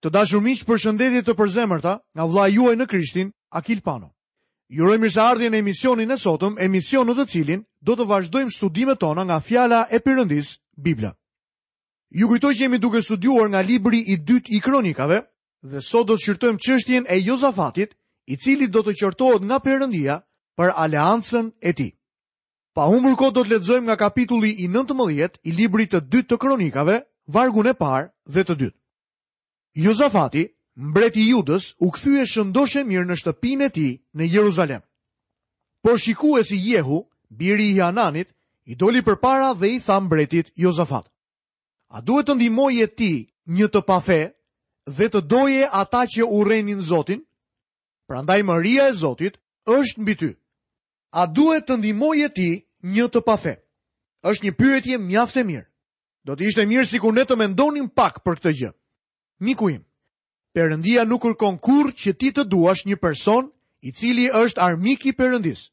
Të dashur miq, përshëndetje të përzemërta nga vëlla juaj në Krishtin, Akil Pano. Ju uroj mirëseardhje në emisionin e sotëm, emision në të cilin do të vazhdojmë studimet tona nga fjala e Perëndisë, Bibla. Ju kujtoj që jemi duke studiuar nga libri i dytë i Kronikave dhe sot do të shqyrtojmë çështjen e Jozafatit, i cili do të qortohet nga Perëndia për aleancën e tij. Pa humbur kohë do të lexojmë nga kapitulli i nëntëmbëdhjetë i librit të dytë të Kronikave, vargun e parë dhe të dytë. Jozafati, mbreti i Judës, u kthye shëndosh e mirë në shtëpinë e tij në Jeruzalem. Por shikuesi Jehu, biri i Hananit, i doli përpara dhe i tha mbretit Jozafat: A duhet të ndihmoje ti një të pafe dhe të doje ata që urrenin Zotin? Prandaj mëria e Zotit është mbi ty. A duhet të ndihmoje ti një të pafe? Është një pyetje mjaft e mirë. Do të ishte mirë sikur ne të mendonim pak për këtë gjë. Miku im, Perëndia nuk kërkon kurrë që ti të duash një person i cili është armik i Perëndisë.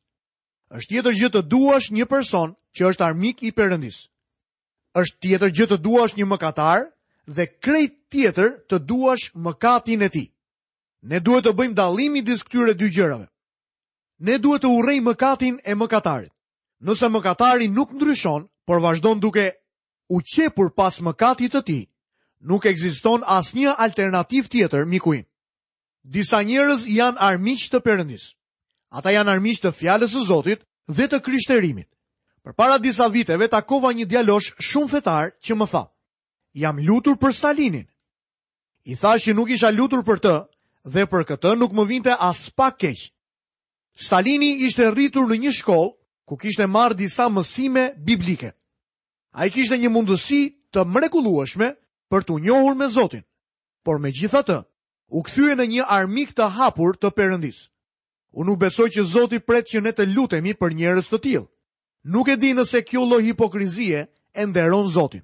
Është tjetër gjë të duash një person që është armik i Perëndisë. Është tjetër gjë të duash një mëkatar dhe krejt tjetër të duash mëkatin e tij. Ne duhet të bëjmë dallim midis këtyre dy gjërave. Ne duhet të urrejmë mëkatin e mëkatarit. Nëse mëkatari nuk ndryshon, por vazhdon duke u qepur pas mëkatit të tij, nuk ekziston asnjë alternativë tjetër miku im. Disa njerëz janë armiq të Perëndisë. Ata janë armiq të fjalës së Zotit dhe të krishterimit. Përpara disa viteve takova një djalosh shumë fetar që më tha, jam lutur për Stalinin, I thashë që nuk isha lutur për të dhe për këtë nuk më vinte aspak keq. Stalini ishte rritur në një shkollë ku kishte marrë disa mësime biblike. Ai kishte një mundësi të mrekullueshme për t'u njohur me Zotin, por megjithatë, u kthye në një armik të hapur të Perëndisë. Unë nuk besoj që Zoti pret që ne të lutemi për njerëz të tillë. Nuk e di nëse kjo lloj hipokrizie e nderon Zotin.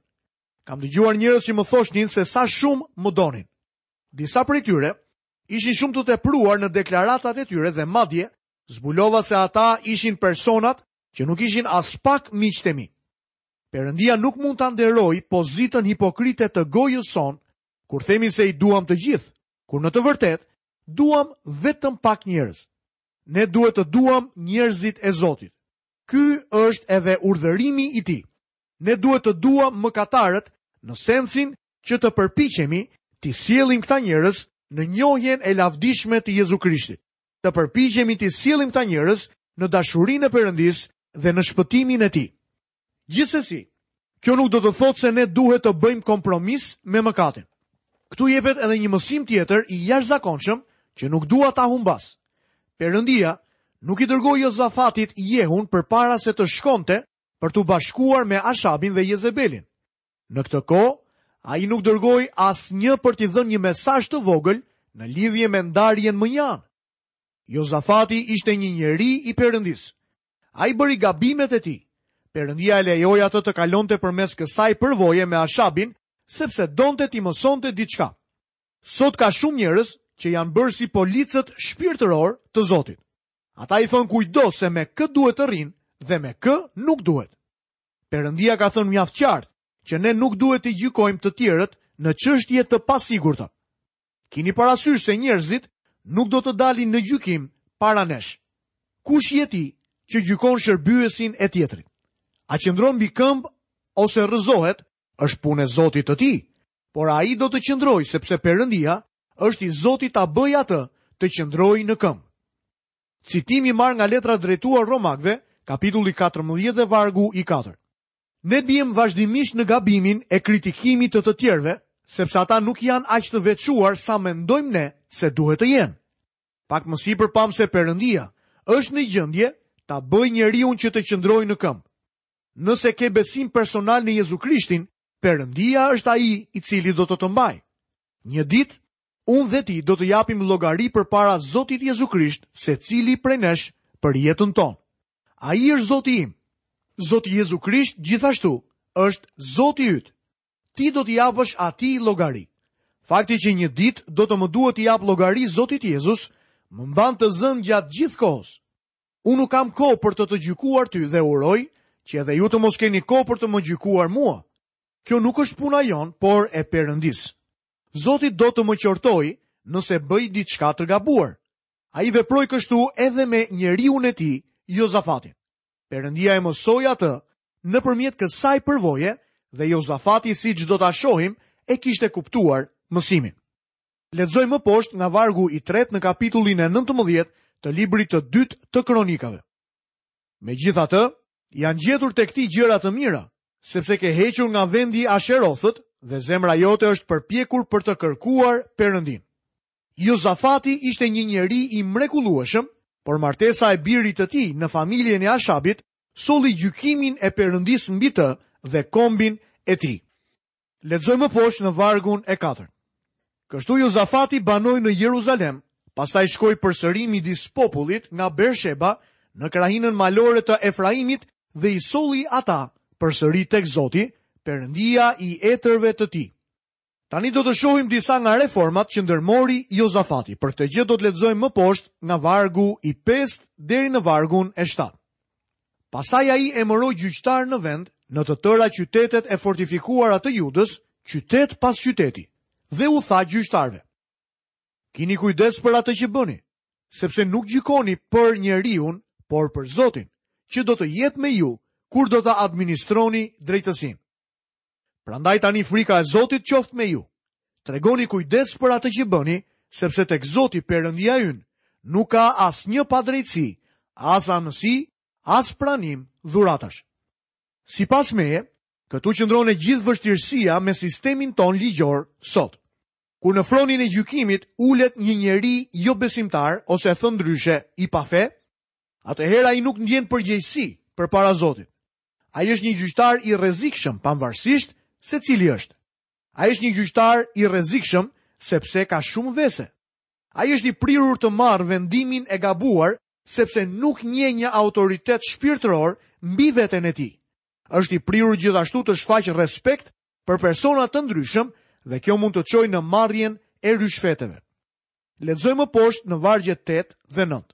Kam dëgjuar njerëz që më thoshnin se sa shumë më donin. Disa prej tyre ishin shumë të tepruar në deklaratat e tyre dhe madje zbulova se ata ishin personat që nuk ishin aspak miqtë e mi. Perëndia nuk mund ta nderojë pozitën hipokrite të gojës sonë kur themi se i duam të gjithë, kur në të vërtetë duam vetëm pak njerëz. Ne duhet të duam njerëzit e Zotit. Ky është edhe urdhërimi i tij. Ne duhet të duam mëkatarët në sensin që të përpiqemi t'i sjellim këta njerëz në njohjen e lavdishme të Jezu Krishtit. Të përpiqemi t'i sjellim këta njerëz në dashurinë e Perëndisë dhe në shpëtimin e tij. Gjithsesi, kjo nuk do të thotë se ne duhet të bëjmë kompromis me mëkatin. Këtu jepet edhe një mësim tjetër i jashtëzakonshëm që nuk dua ta humbas. Perëndia nuk i dërgoi Jozafatit Jehun përpara se të shkonte për t'u bashkuar me Ashabin dhe Jezebelin. Në këtë kohë, ai nuk dërgoi asnjë për t'i dhënë një mesazh të vogël në lidhje me ndarjen mënjanë. Jozafati ishte një njeri i Perëndisë. Ai bëri gabimet e tij. Perëndia e lejoi atë të kalonte përmes kësaj përvoje me Ashabin, sepse donte t'i mësonte diçka. Sot ka shumë njerëz që janë bërë si policët shpirtëror të Zotit. Ata i thonë kujtdo se me kë duhet të rrinë dhe me kë nuk duhet. Perëndia ka thënë mjaft qartë që ne nuk duhet të gjykojmë të tjerët në çështje të pasigurta. Kini parasysh se njerëzit nuk do të dalin në gjykim para nesh. Kush je ti që gjykon shërbyesin e tjetrit? A qëndron mbi këmbë ose rrëzohet, është punë e Zotit të tij. Por ai do të qëndrojë sepse Perëndia është i zoti ta bëjë atë të qëndrojë në këmbë. Citimi marrë nga letra drejtuar Romakëve, kapitulli 14 dhe vargu i 4. Ne biem vazhdimisht në gabimin e kritikimit të të tjerëve, sepse ata nuk janë aq të veçuar sa mendojmë ne se duhet të jenë. Pak më sipër pamë se Perëndia është në gjendje ta bëjë njeriun që të qëndrojë në këmbë. Nëse ke besim personal në Jezu Krishtin, Perëndia është ai i cili do të të mbajë. Një ditë, unë dhe ti do të japim llogari përpara Zotit Jezu Krisht secili prej nesh për jetën tonë. Ai është Zoti im. Zoti Jezu Krisht gjithashtu është Zoti yt. Ti do t'i japësh atij llogari. Fakti që një ditë do të më duhet t'i jap llogari Zotit Jezus, më mban të zënë gjatë gjithë kohës. Unë nuk kam kohë për të të gjykuar ty dhe uroj që edhe ju të mos keni kohë për të më gjykuar mua. Kjo nuk është puna jonë, por e Perëndisë. Zoti do të më qortojë nëse bëj diçka të gabuar. Ai veproi kështu edhe me njeriun e tij, Jozafatin. Perëndia e mësoi atë nëpërmjet kësaj përvoje dhe Jozafati siç do ta shohim e kishte kuptuar mësimin. Lexojmë më poshtë nga vargu i tretë në kapitullin e 19 të librit të dytë të kronikave. Megjithatë, janë gjetur tek ti gjëra të mira, sepse ke hequr nga vendi asherothët dhe zemra jote është përpjekur për të kërkuar Perëndinë. Jozafati ishte një njeri i mrekullueshëm, por martesa e birit të tij në familjen e Ashabit solli gjykimin e Perëndisë mbi të dhe kombin e tij. Lexojmë më poshtë në vargun e katërt. Kështu Jozafati banoi në Jeruzalem, pastaj shkoi përsëri midis popullit nga Bersheba në krahinën malore të Efraimit dhe i solli ata përsëri tek Zoti, Perëndia i etërve të tij. Tani do të shohim disa nga reformat që ndërmori Jozafati. Për këtë gjë do të lexojmë më poshtë nga vargu i pestë deri në vargun e shtatë. Pastaj ai emëroi gjyqtarë në vend në të tëra qytetet e fortifikuara të Judës, qytet pas qyteti, dhe u tha gjyqtarëve, Kini kujdes për atë që bëni, sepse nuk gjykoni për njeriun, por për Zotin, që do të jetë me ju kur do të administroni drejtësinë. Prandaj tani frika e Zotit qoftë me ju. Tregoni kujdes për atë që bëni, sepse tek Zoti Perëndia ynë nuk ka asnjë padrejtësi, as anësi, as pranim dhuratash. Sipas meje, këtu qëndron e gjithë vështirësia me sistemin tonë ligjor sot. Kur në fronin e gjykimit ulet një njeri jobesimtar ose e thënë ndryshe, i pafe, atëherë ai nuk ndjen përgjegjësi përpara Zotit. Ai është një gjyqtar i rrezikshëm pavarësisht se cili është. Ai është një gjyqtar i rrezikshëm sepse ka shumë vese. Ai është i prirur të marrë vendimin e gabuar sepse nuk njeh një autoritet shpirtëror mbi veten e tij. Është i prirur gjithashtu të shfaqë respekt për persona të ndryshëm dhe kjo mund të çojë në marrjen e ryshfeteve. Lexojmë më poshtë në vargjet tetë dhe nëntë.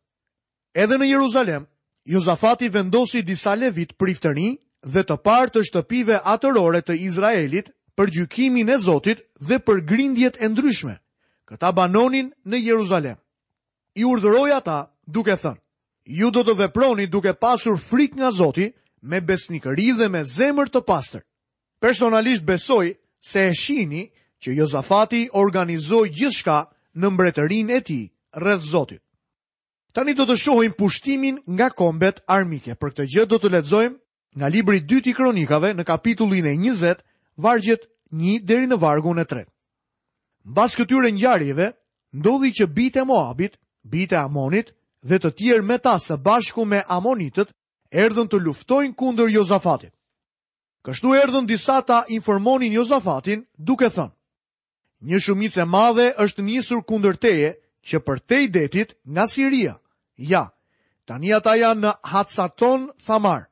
Edhe në Jeruzalem, Jozafati vendosi disa levitë, priftërinj dhe të parë të shtëpive atërore të Izraelit për gjykimin e Zotit dhe për grindjet e ndryshme. Këta banonin në Jeruzalem. I urdhëroi ata duke thënë: Ju do të veproni duke pasur frikë nga Zoti, me besnikëri dhe me zemër të pastër. Personalisht besoj se e shihni që Jozafati organizoi gjithçka në mbretërinë e tij rreth Zotit. Tani do të shohim pushtimin nga kombet armike. Për këtë gjë do të lexojmë nga libri i dytë i Kronikave në kapitullin e njëzetë, vargjet një deri në vargun e tretë. Mbas këtyre ngjarjeve, ndodhi që bijtë e Moabit, bijtë e Amonit dhe të tjerë me ta së bashku me amonitët erdhën të luftojnë kundër Jozafatit. Kështu erdhën disa ta informonin Jozafatin, duke thënë, Një shumicë e madhe është nisur kundër teje që përtej detit nga Siria. Ja, tani ata janë në Hatsaton Thamar,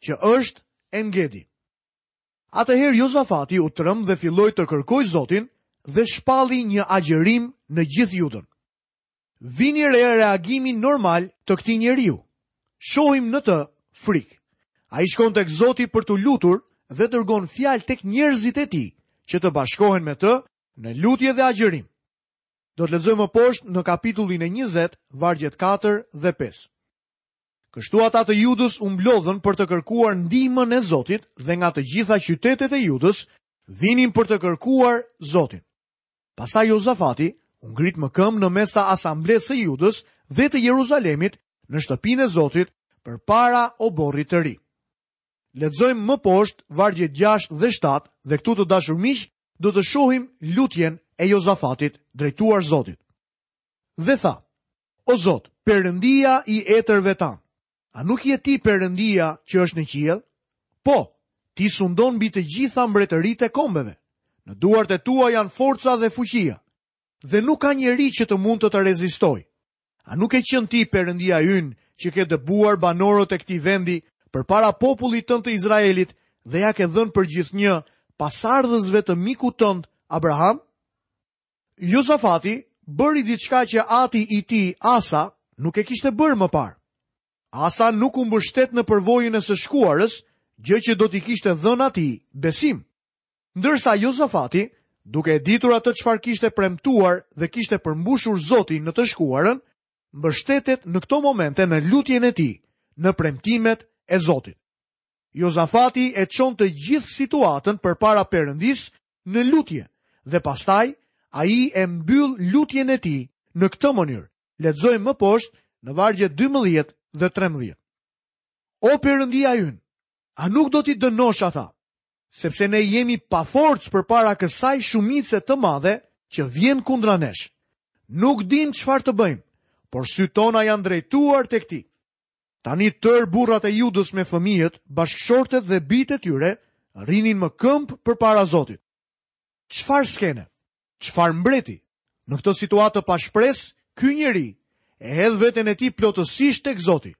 që është Engedi. Atëherë Jozafati u tremb dhe filloi të kërkojë Zotin dhe shpalli një agjërim në gjithë Judën. Vini re reagimin normal të këtij njeriu. Shohim në të frikë. Ai shkon tek Zoti për t'u lutur dhe dërgon fjalë tek njerëzit e tij që të bashkohen me të në lutje dhe agjërim. Do të lexojmë më poshtë në kapitullin e 20, vargjet 4 dhe 5. Kështu ata të Judës u mblodhën për të kërkuar ndihmën e Zotit dhe nga të gjitha qytetet e Judës vinin për të kërkuar Zotin. Pastaj Jozafati u ngrit më këmbë në mes të asamblesë së Judës dhe të Jeruzalemit në shtëpinë e Zotit përpara oborrit të ri. Lexojmë më poshtë vargjet 6 dhe 7 dhe këtu të dashur miq do të shohim lutjen e Jozafatit drejtuar Zotit. Dhe tha: O Zot, Perëndia i etërve tanë, A nuk je ti Perëndia që është në qiell? Po, ti sundon mbi të gjitha mbretëritë e kombeve. Në duart e tua janë forca dhe fuqia, dhe nuk ka njeri që të mund të të rezistojë. A nuk ke qenë ti Perëndia ynë që ke dëbuar banorët e këtij vendi përpara popullit tënd të Izraelit dhe ia ke dhënë përgjithnjë pasardhësve të mikut tënd Abraham? Josafati bëri diçka që ati i tij Asa nuk e kishte bërë më parë. Asa nuk u mbështet në përvojën e së shkuarës, gjë që do t'i kishte dhënë atij besim. Ndërsa Josafati, duke e ditur atë çfarë kishte premtuar dhe kishte përmbushur Zoti në të shkuarën, mbështetet në këto momente në lutjen e tij, në premtimet e Zotit. Jozafati e çon të gjithë situatën përpara Perëndisë në lutje dhe pastaj ai e mbyll lutjen e tij në këtë mënyrë, lexojmë më poshtë në vargjet dymbëdhjetë dhe trembëdhjetë. O Perëndia ynë, a nuk do t'i dënosh ata? Sepse ne jemi pa forcë përpara kësaj shumice të madhe që vjen kundra nesh. Nuk dimë çfarë të bëjmë, por sytë tanë janë drejtuar tek ti. Tani tërë burrat e Judës me fëmijët, bashkëshortet dhe bijtë e tyre rrinin më këmbë përpara Zotit. Çfarë skene! Çfarë mbreti! Në këtë situatë të pashpresë, ky njeri e hedh veten e tij plotësisht tek Zoti.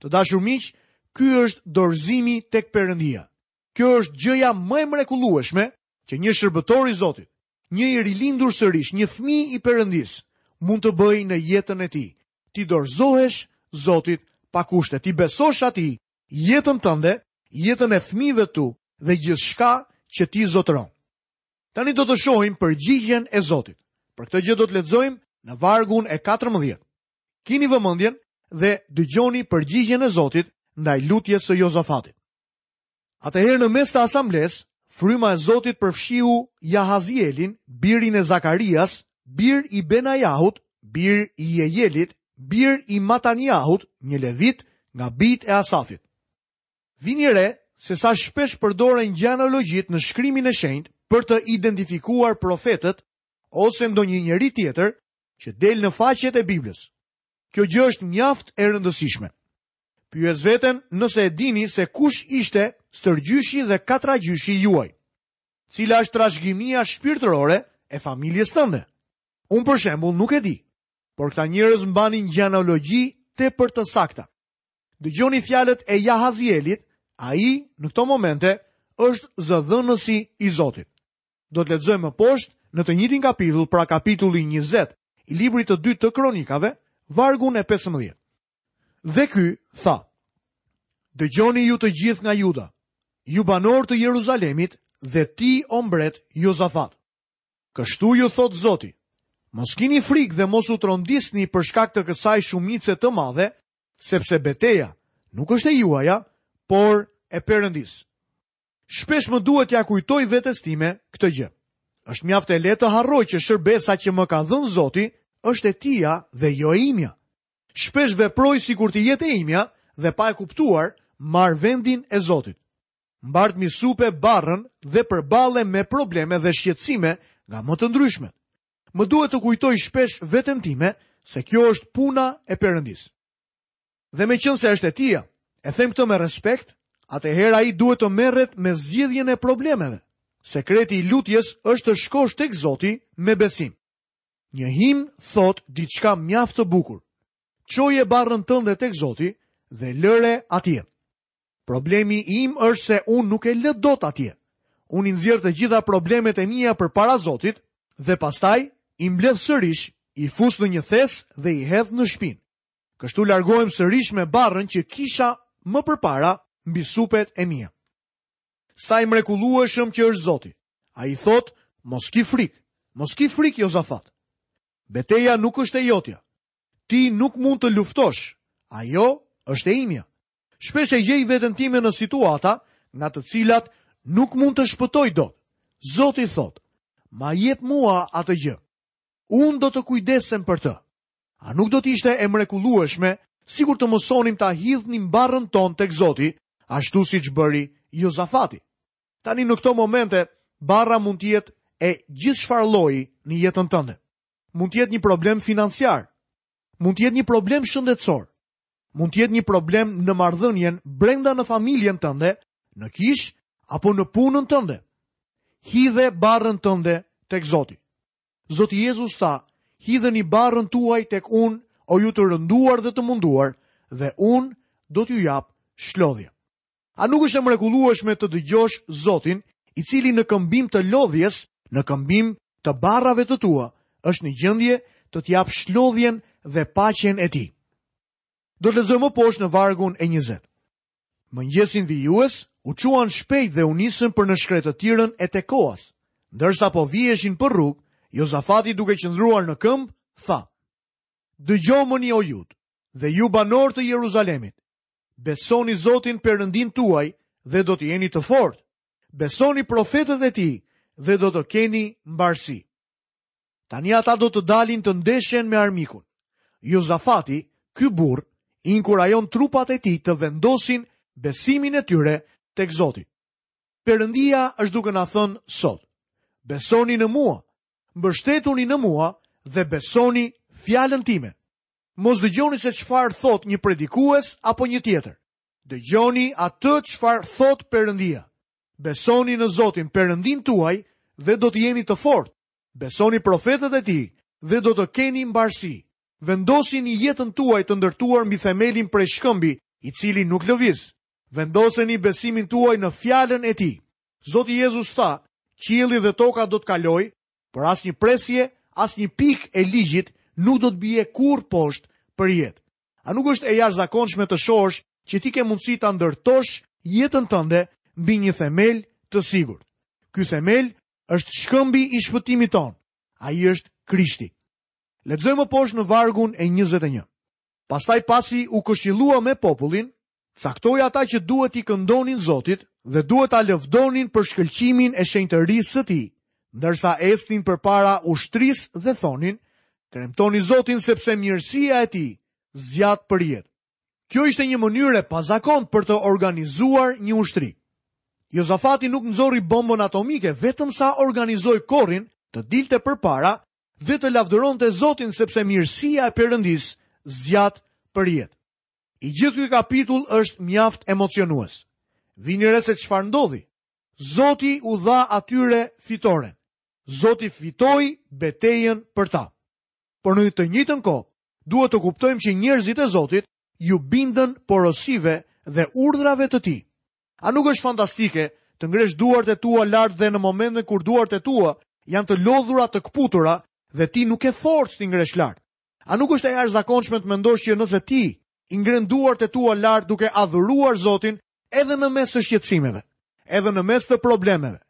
Të dashur miq, ky është dorëzimi tek Perëndia. Kjo është gjëja më e mrekullueshme që një shërbëtor i Zotit, Një i rilindur sërish, një fëmijë i Perëndisë, mund të bëjë në jetën e tij. T'i dorëzohesh Zotit pa kushte, t'i besosh Atij jetën tënde, jetën e fëmijëve të tu dhe gjithçka që ti zotëron. Tani do të shohim përgjigjen e Zotit. Për këtë gjë do të lexojmë në vargun e katërmbëdhjetë. Kini vëmendjen dhe dëgjoni përgjigjen e Zotit ndaj lutjes së Jozafatit. Atëherë në mes të asamblesë, fryma e Zotit përfshiu Jahazielin, birin e Zakarias, bir i Benajahut, bir i Jejelit, bir i Mataniahut, një levit nga bijtë e Asafit. Vini re se sa shpesh përdoren gjenealogjitë në Shkrimin e Shenjtë për të identifikuar profetët ose ndonjë njeri tjetër që del në faqet e Biblës. Kjo gjë është mjaft e rëndësishme. Pyes veten nëse e dini se kush ishte stërgjyshi dhe katragjyshi juaj. Cila është trashëgimia shpirtërore e familjes tënde? Unë për shembull nuk e di, por këta njerëz mbanin gjenealogji tepër të sakta. Dëgjoni fjalët e Jahazielit, ai në këto momente është zëdhënësi i Zotit. Do të lexojmë më poshtë në të njëjtin kapitull, pra kapitulli 20 i librit të dytë të Kronikave, vargun e 15. Dhe ky tha: Dëgjoni ju të gjithë nga Juda, ju banorë të Jeruzalemit dhe ti o mbret Jozafat. Kështu ju thotë Zoti: Mos kini frikë dhe mos u trondisni për shkak të kësaj shumice të madhe, sepse beteja nuk është e juaja, por e Perëndisë. Shpesh më duhet t'ia kujtoj vetes time këtë gjë. Është mjaft e lehtë të harroj që shërbesa që më ka dhënë Zoti është e tija dhe jo e imja. Shpesh veproj sikur të jetë e imja dhe pa e kuptuar marr vendin e Zotit. Mbart mbi supe barrën dhe përballem me probleme dhe shqetësime nga më të ndryshme. Më duhet të kujtoj shpesh veten time se kjo është puna e Perëndisë. Dhe meqenëse është e tija, e them këtë me respekt, atëherë ai duhet të merret me zgjidhjen e problemeve. Sekreti i lutjes është të shkosh tek Zoti me besim. Një himn thotë diçka mjaft të bukur. Çoje barrën tënde tek Zoti dhe lëre atje. Problemi im është se unë nuk e lë dot atje. Unë i nxjerr të gjitha problemet e mia përpara Zotit dhe pastaj i mbledh sërish, i fus në një thes dhe i hedh në shpinë. Kështu largohem sërish me barrën që kisha më përpara mbi supet e mia. Sa i mrekullueshëm që është Zoti! Ai thotë, mos ki frikë, mos ki frikë, Jozafat. Beteja nuk është e jotja. Ti nuk mund të luftosh, ajo është e imja. Shpesh e gjej veten time në situata nga të cilat nuk mund të shpëtoj dot. Zoti thotë, ma jep mua atë gjë. Unë do të kujdesem për të. A nuk do të ishte e mrekullueshme sikur të mësonim ta hidhnim barrën tonë tek Zoti, ashtu siç bëri Jozafati? Tani në këto momente barra mund të jetë e gjithçfarëlloji në jetën tënde. Mund të jetë një problem financiar, mund të jetë një problem shëndetësor, Mund të jetë një problem në marrëdhënien brenda në familjen tënde, në kishë apo në punën tënde. Hidhe barrën tënde tek Zoti. Zoti Jezus tha, hidheni barrën tuaj tek unë, o ju të rënduar dhe të munduar, dhe unë do t'ju jap shlodhje. A nuk është e mrekullueshme të dëgjosh Zotin, i cili në këmbim të lodhjes, në këmbim të barrave të tua, është në gjendje të të japë shlodhjen dhe paqen e tij. Do të lexojmë më poshtë në vargun e 20. Mëngjesin vijues u çuan shpejt dhe u nisën për në shkretëtirën e Tekoas. Ndërsa po viheshin për rrugë, Jozafati duke qëndruar në këmbë, tha: Dëgjomëni o Judë dhe ju banorë të Jeruzalemit, Besoni Zotin Perëndinë tuaj dhe do të jeni të fortë. Besoni profetët e tij dhe do të keni mbarësi. Tani ata do të dalin të ndeshen me armikun. Jozafati, ky burrë, inkurajon trupat e tij të vendosin besimin e tyre tek Zoti. Perëndia është duke na thënë sot: Besoni në mua, mbështetuni në mua dhe besoni fjalën time. Mos dëgjoni se çfarë thotë një predikues apo një tjetër. Dëgjoni atë çfarë thotë Perëndia. Besoni në Zotin Perëndinë tuaj dhe do të jeni të fortë. Besoni profetët e tij dhe do të keni mbarësi. Vendoseni jetën tuaj të ndërtuar mbi themelin prej shkëmbi, i cili nuk lëviz. Vendoseni besimin tuaj në Fjalën e Tij. Zoti Jezus tha, Qielli dhe toka do të kalojë, por asnjë presje, asnjë pikë e ligjit nuk do të bie kurrë poshtë për jetë. A nuk është e jashtëzakonshme të shohësh që ti ke mundësi ta ndërtosh jetën tënde mbi një themel të sigurt? Ky themel është shkëmbi i shpëtimit tonë. Ai është Krishti. Lexojmë më poshtë në vargun e 21. Pastaj pasi u këshillua me popullin, caktoi ata që duhet t'i këndonin Zotit dhe duhet ta lëvdonin për shkëlqimin e shenjtërisë së tij, ndërsa ecnin përpara ushtrisë dhe thonin, Kremtoni Zotin sepse mirësia e tij zgjat përjetë. Kjo ishte një mënyrë e pazakontë për të organizuar një ushtri. Jozafati nuk nxorri bombën atomike, vetëm sa organizoi korin të dilte përpara dhe të lavdëronte Zotin sepse mirësia e Perëndisë zgjat përjetë. I gjithë ky kapitull është mjaft emocionues. Vini re se çfarë ndodhi. Zoti u dha atyre fitoren. Zoti fitoi betejën për ta. Por në të njëjtën kohë, duhet të kuptojmë që njerëzit e Zotit iu bindën porosive dhe urdhrave të tij. A nuk është fantastike të ngresh duart e tua lart dhe në momentin kur duart e tua janë të lodhura të këputura dhe ti nuk ke forcë t'i ngresh lart? A nuk është e jashtëzakonshme të mendosh që nëse ti i ngren duart e tua lart duke adhuruar Zotin edhe në mes të shqetësimeve, edhe në mes të problemeve,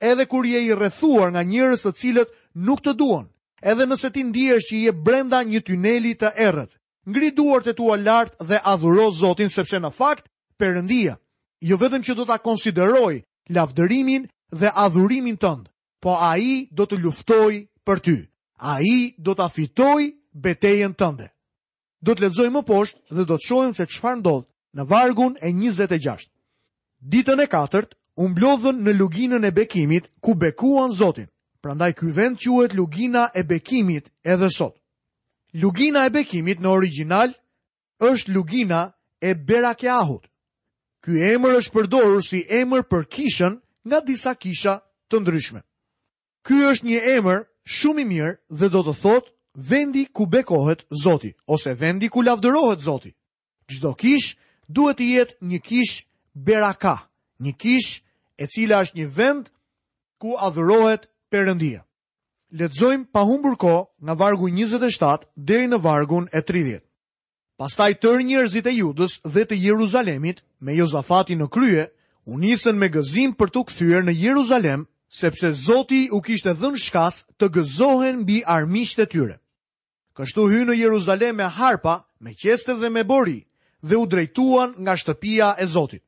edhe kur je i rrethuar nga njerëz të cilët nuk të duan, edhe nëse ti ndihesh që je brenda një tuneli të errët, Ngri duart e tua lart dhe adhuro Zotin sepse në fakt Perëndia jo vetëm që do ta konsiderojë lavdërimin dhe adhurimin tënd, po Ai do të luftojë për ty. Ai do ta fitojë betejën tënde. Do të lexojmë më poshtë dhe do të shohim se çfarë ndodh në vargun e njëzet e gjashtë. Ditën e katërt u mblodhën në luginën e bekimit ku bekuan Zotin. Prandaj ky vend quhet lugina e bekimit edhe sot. Lugina e bekimit në origjinal është lugina e Berakeahut. Ky emër është përdorur si emër për kishën nga disa kisha të ndryshme. Ky është një emër shumë i mirë dhe do të thotë vendi ku bekohet Zoti ose vendi ku lavdërohet Zoti. Çdo kishë duhet të jetë një kishë beraka, një kishë e cila është një vend ku adhurohet Perëndia. Lexojmë pa humbur kohë nga vargu 27 deri në vargun e 30. Pastaj tërë njerëzit e Judës dhe të Jeruzalemit me Jozafatin në krye u nisën me gëzim për t'u kthyer në Jeruzalem, sepse Zoti u kishte dhënë shkas të gëzohen mbi armiqtë e tyre. Kështu hynë në Jeruzalem me harpa, me qeste dhe me bori, dhe u drejtuan nga shtëpia e Zotit.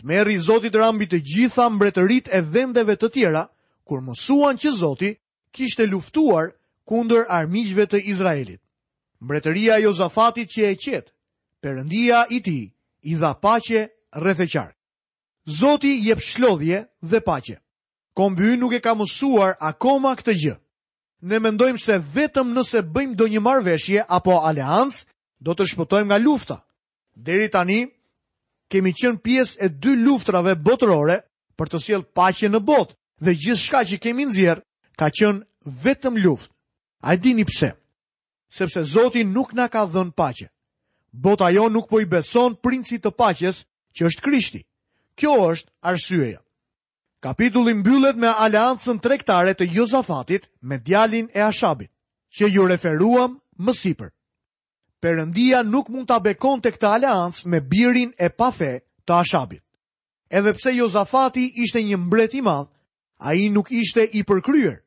Tmerri i Zotit ra mbi të gjitha mbretëritë e vendeve të tjera, kur mësuan që Zoti kishte luftuar kundër armiqve të Izraelit. Mbretëria e Jozafatit qe e qetë, Perëndia i tij, i dha paqe rreth e qark. Zoti jep çlodhje dhe paqe. Kombi nuk e ka mësuar akoma këtë gjë. Ne mendojmë se vetëm nëse bëjmë ndonjë marrëveshje apo aleancë do të shpëtojmë nga lufta. Deri tani kemi qenë pjesë e dy luftrave botërore për të sjellë paqe në botë dhe gjithçka që kemi nxjerrë ka qenë vetëm luftë. A e dini pse? Sepse Zoti nuk na ka dhënë paqe botës. Ajo nuk po i beson princit të paqes që është Krishti. Kjo është arsyeja. Kapitulli mbyllet me aleancën tregtare të Jozafatit me djalin e Ashabit, që iu referuam më sipër. Perëndia nuk mund ta bekonte këtë aleancë me birin e pafe të Ashabit. Edhe pse Jozafati ishte një mbret i madh, ai nuk ishte i përkryer.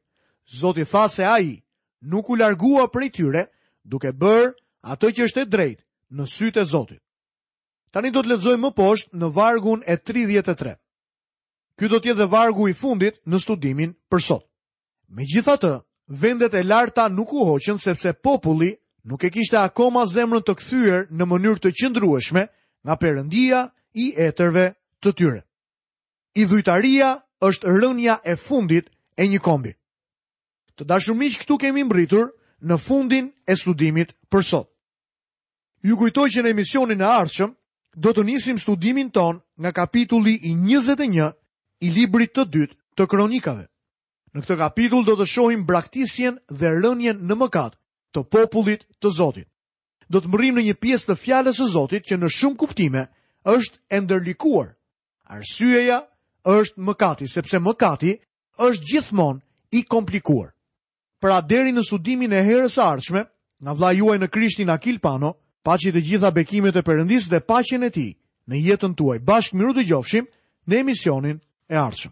Zoti tha se ai nuk u largua prej tyre duke bërë atë që është e drejtë në sytë e Zotit. Tani do të lexojmë më poshtë në vargun e 33. Ky do të jetë dhe vargu i fundit në studimin për sot. Megjithatë, vendet e larta nuk u hoqën sepse populli nuk e kishte akoma zemrën të kthyer në mënyrë të qëndrueshme nga perëndia i etërve të tyre. Idhujtaria është rënia e fundit e një kombi. Të dashur miq, këtu kemi mbërritur në fundin e studimit për sot. Ju kujtoj që në emisionin e ardhshëm do të nisim studimin tonë nga kapitulli i 21 i librit të dytë të kronikave. Në këtë kapitull do të shohim braktisjen dhe rënien në mëkat të popullit të Zotit. Do të mbërrijmë në një pjesë të fjalës së Zotit që në shumë kuptime është e ndërlikuar. Arsyeja është mëkati, sepse mëkati është gjithmonë i komplikuar. Pra deri në studimin e herës së ardhshme, nga vëllai juaj në Krishtin Akil Pano, paçi të gjitha bekimet e Perëndisë dhe paqen e tij në jetën tuaj. Bashkë mirudëgjofshim në emisionin e ardhshëm.